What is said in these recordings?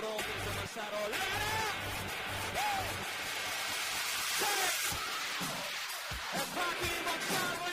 Toro, desde Massaro, ¡la gana! Massaro!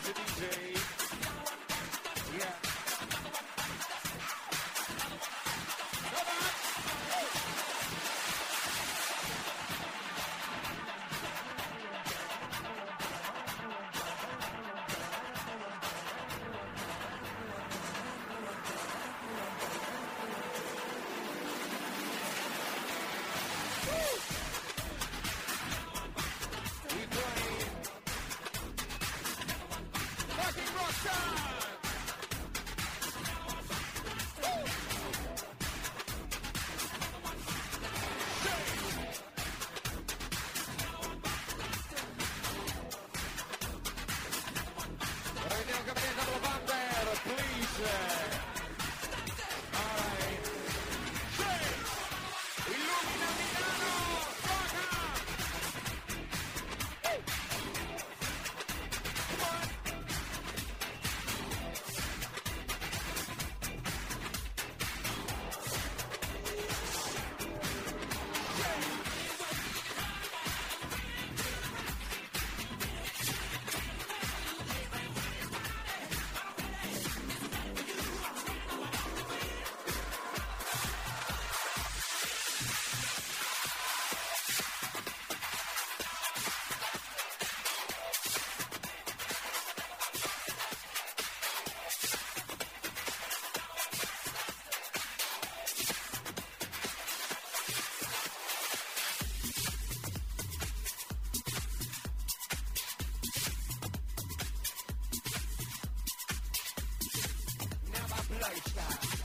Monster DJ. Never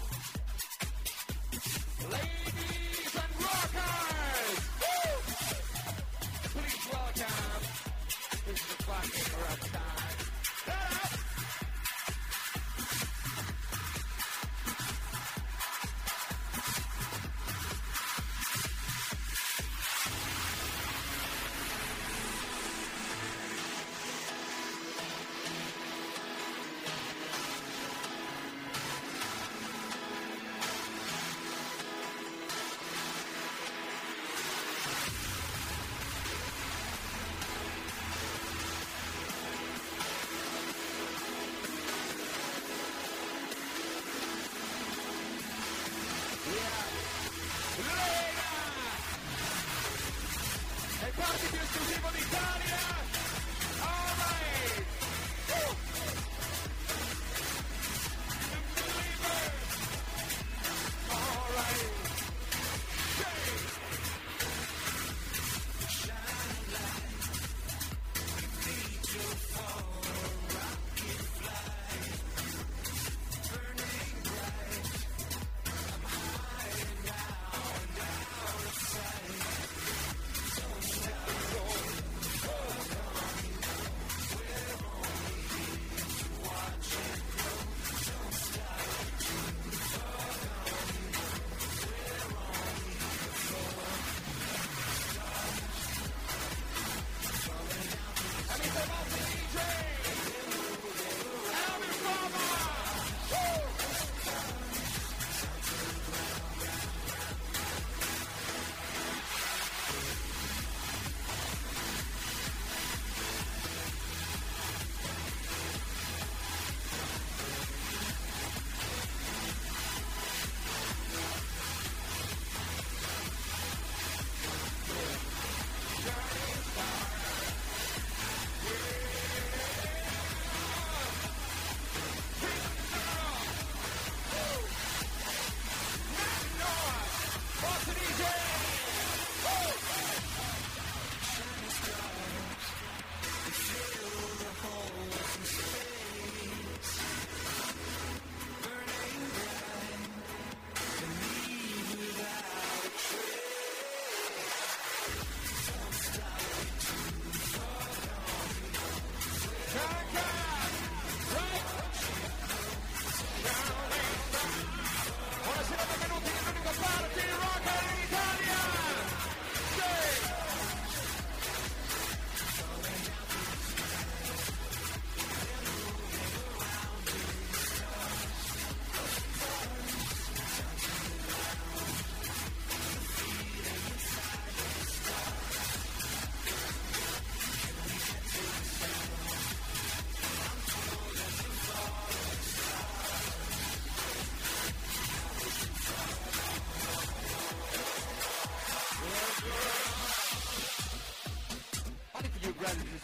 l'Italia!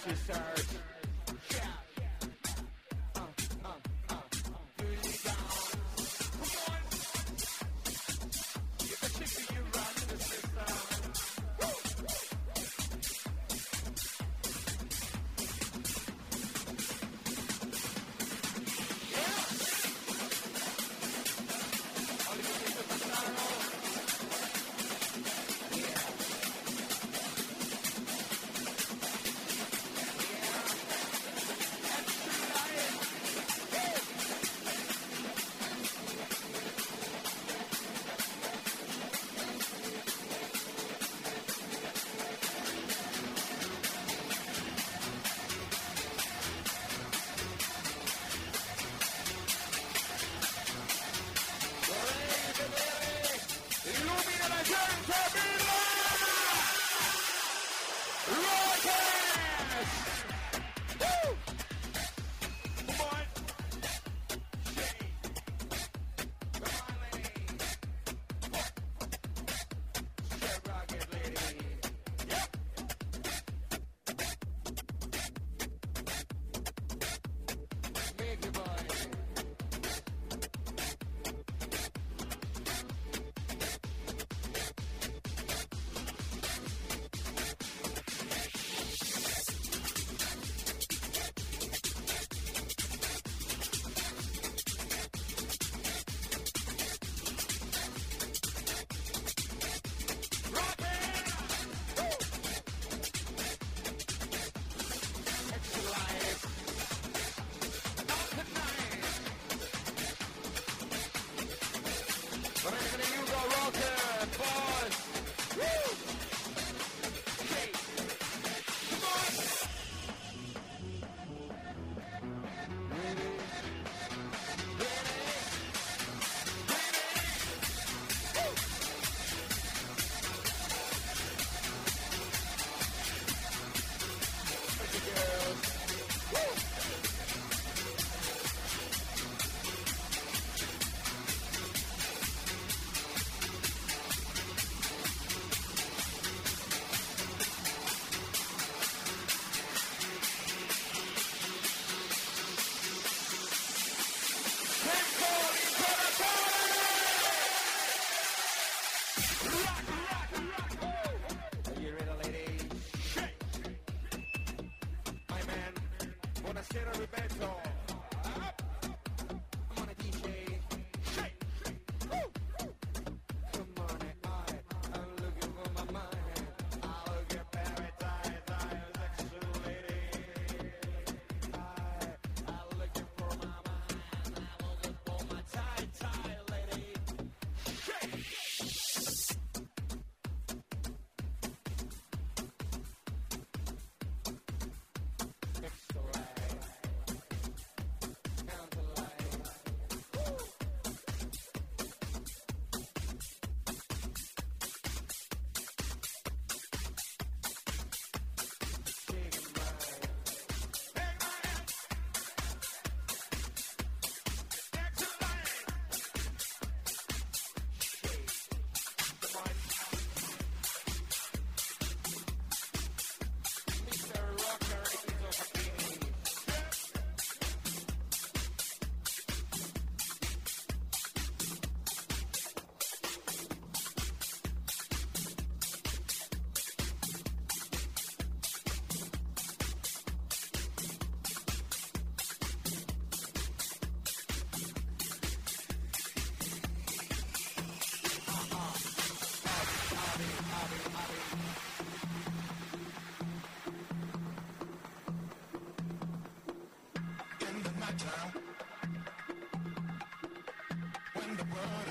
And. Yeah.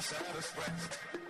The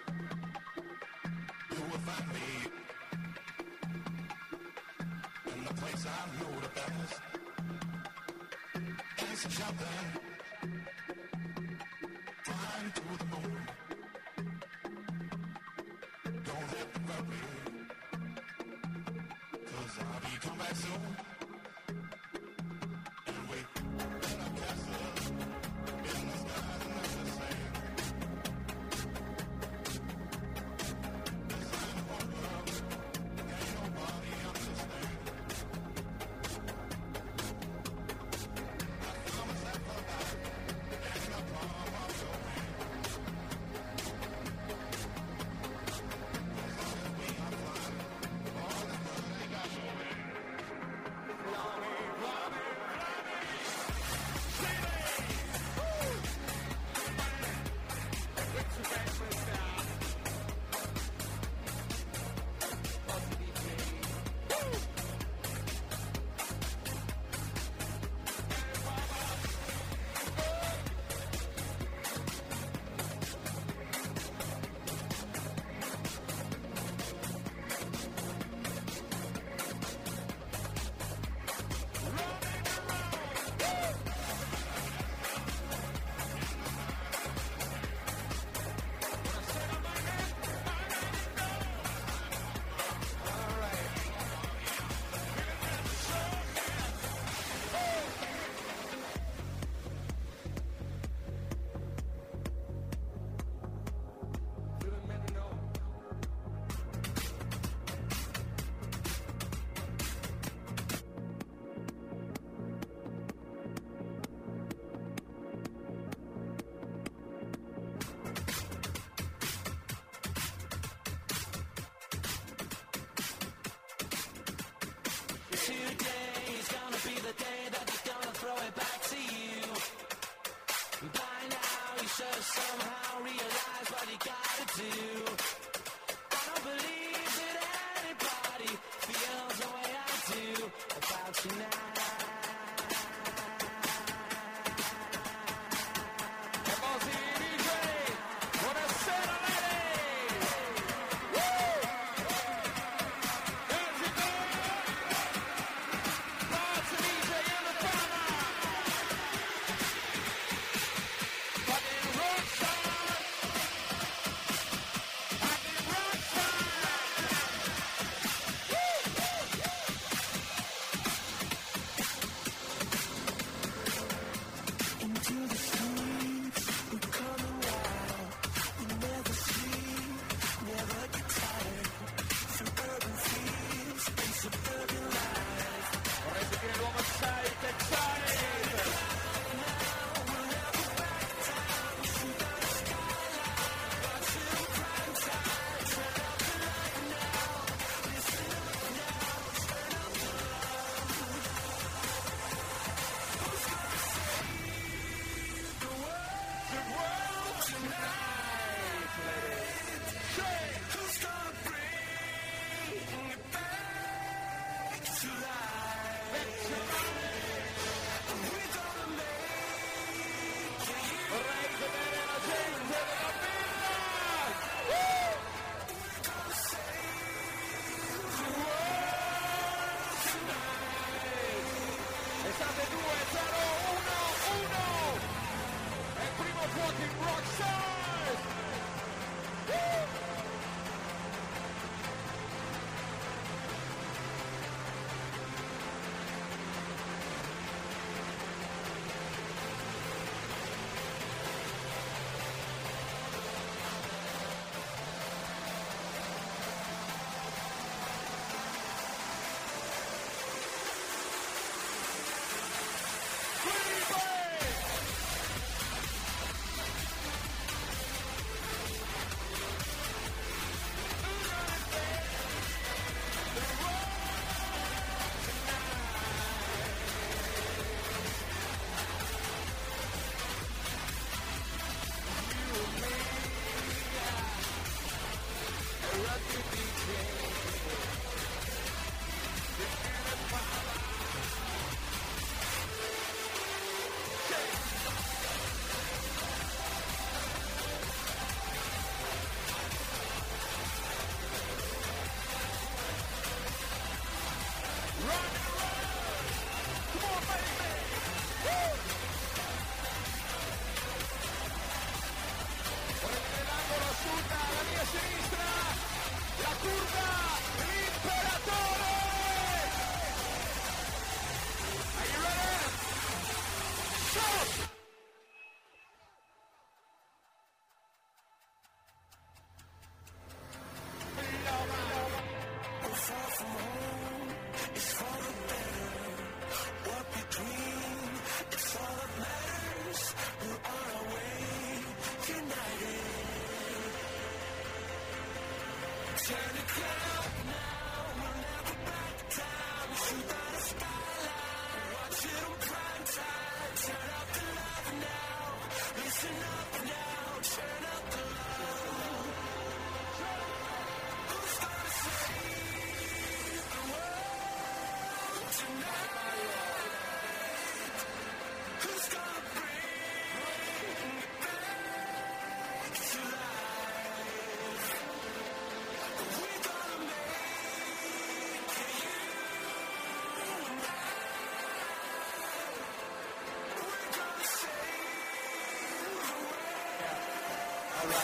somehow realize what you gotta do.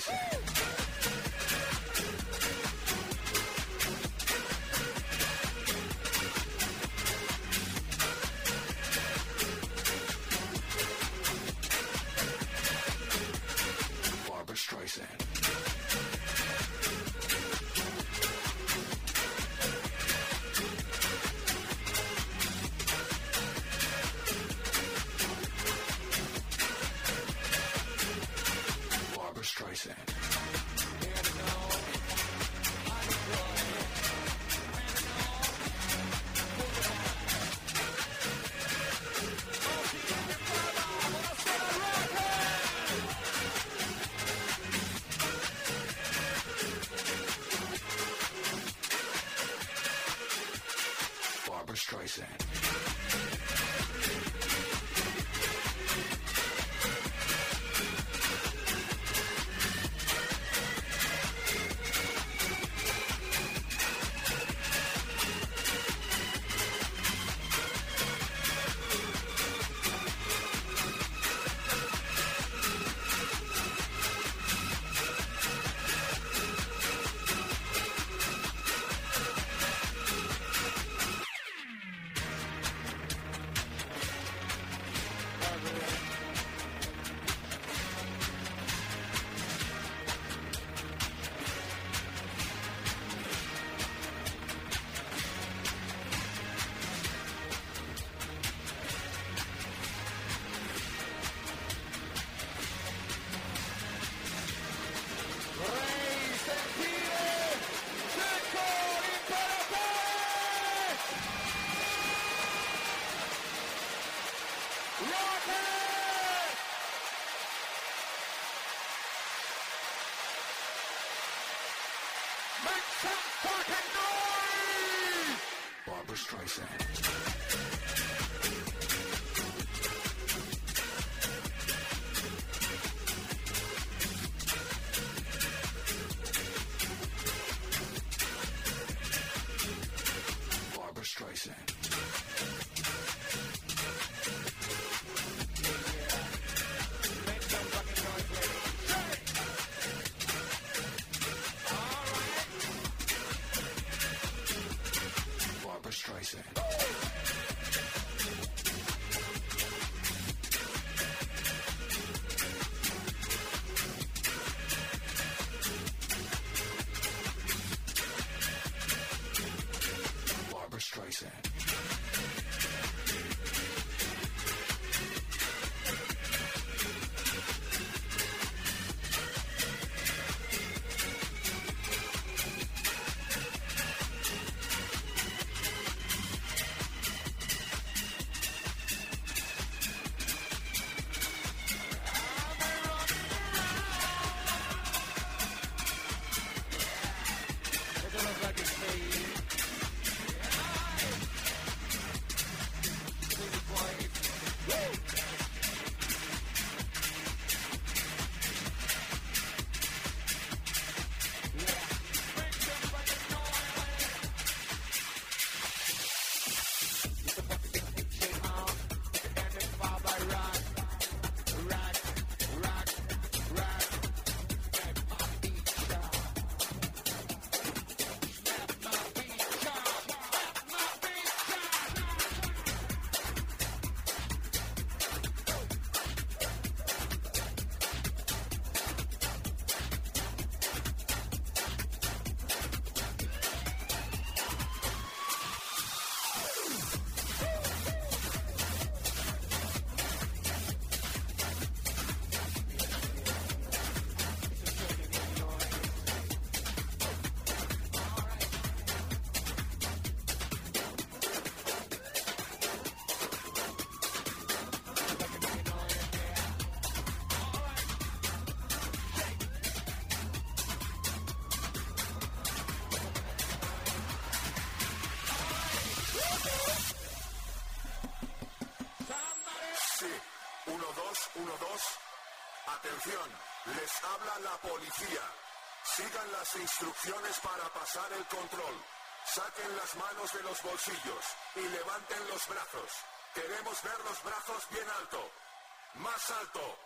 Station. Streisand. Streisand. Les habla la policía. Sigan las instrucciones para pasar el control. Saquen las manos de los bolsillos y levanten los brazos. Queremos ver los brazos bien alto. Más alto.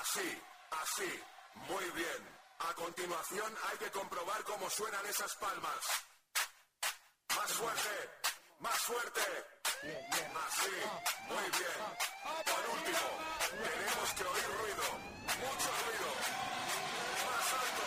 Así, así. Muy bien. A continuación hay que comprobar cómo suenan esas palmas. Más fuerte, más fuerte. Así, muy bien. Por último, tenemos que oír ruido. Mucho ruido. Más alto.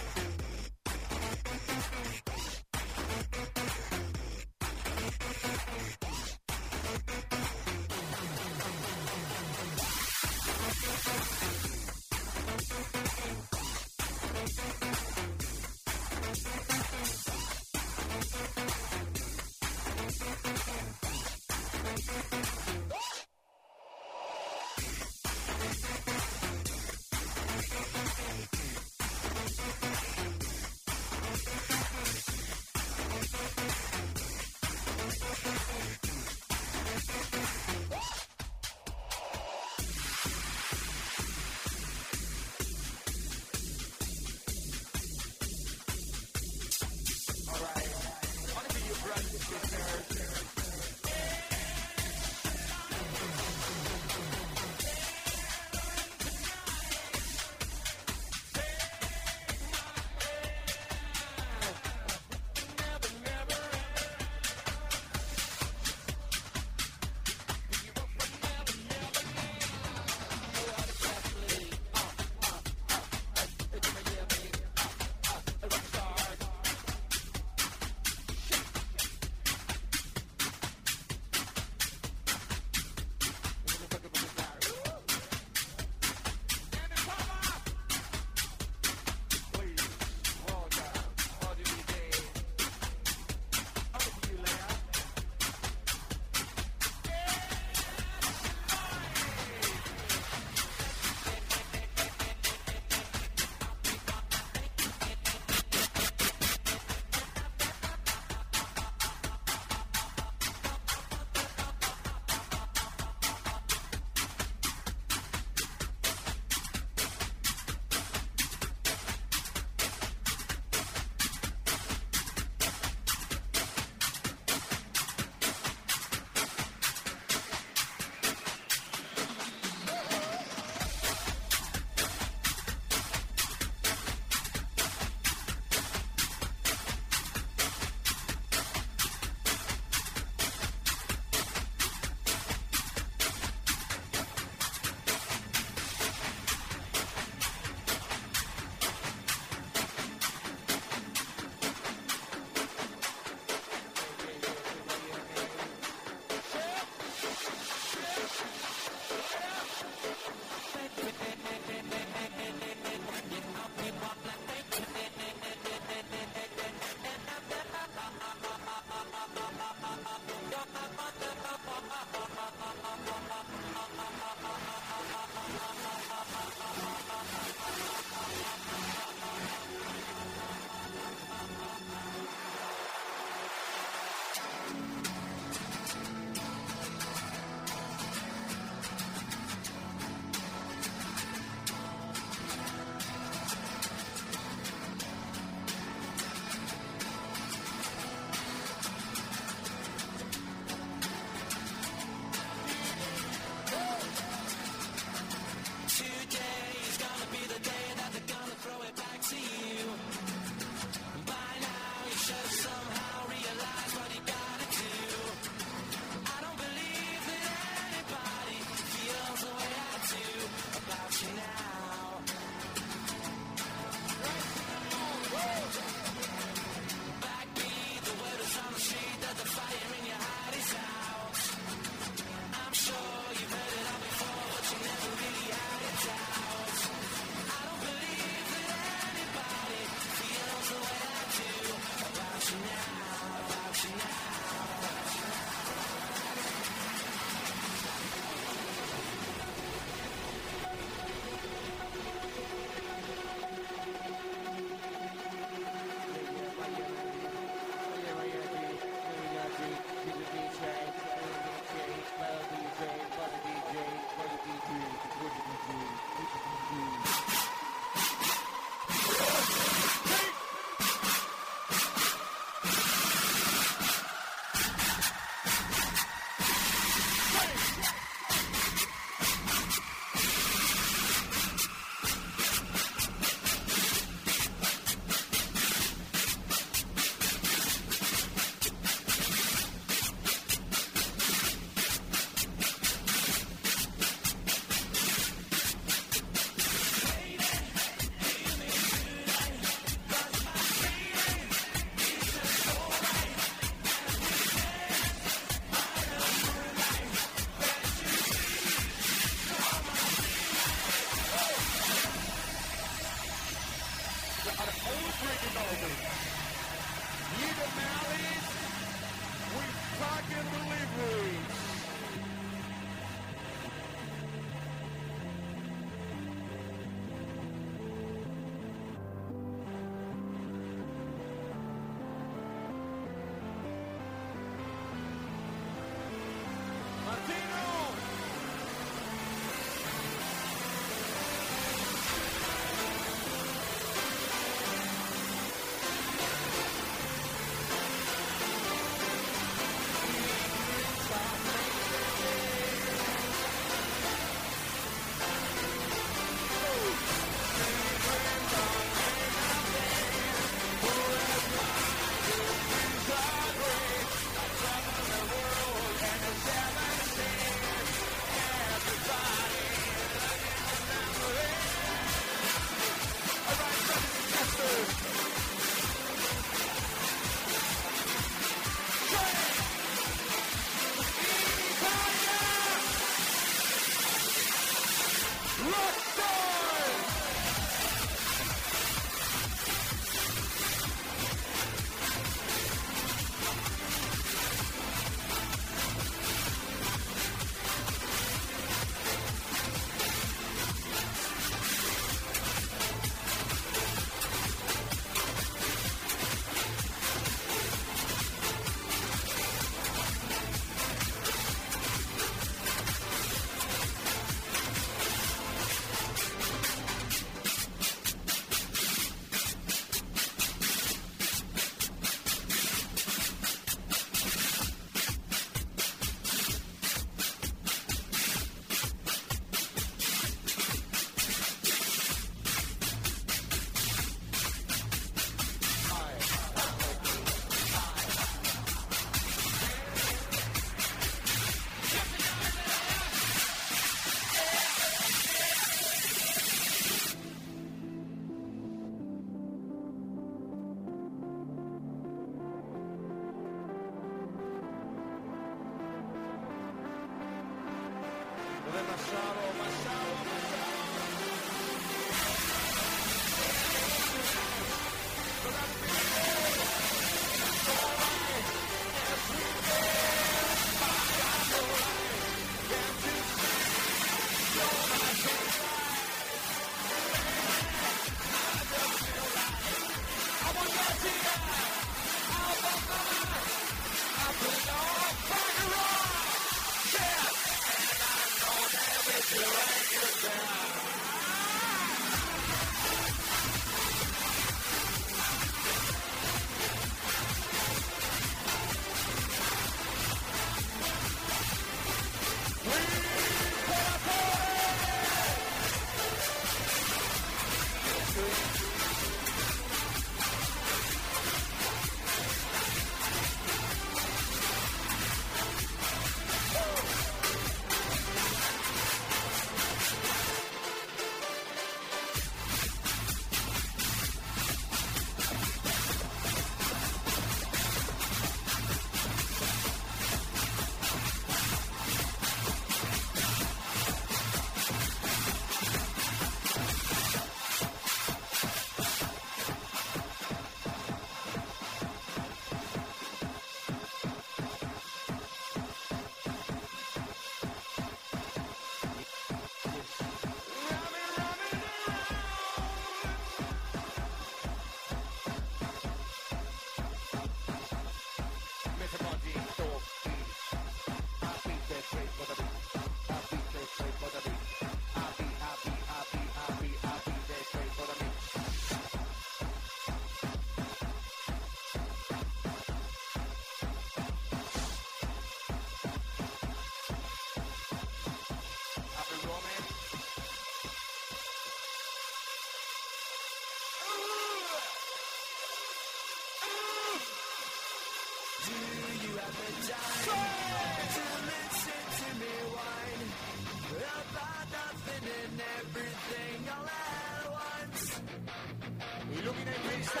Illumina in pista.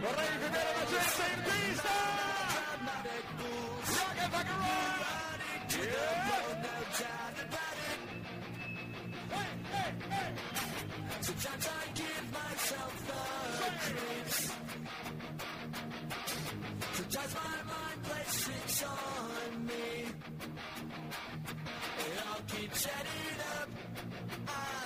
Vorrei vedere la gente in pista. Dramatic fools Rock and roll. to doubt about it. Sometimes I give myself the creeps. Sometimes my mind plays tricks on me. And I'll keep setting up. I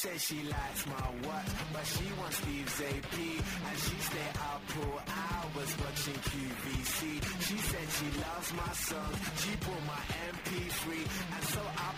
She said she likes my watch, but she wants Steve's AP. And she stay up for hours watching QVC. She said she loves my songs, she put my MP3. And so I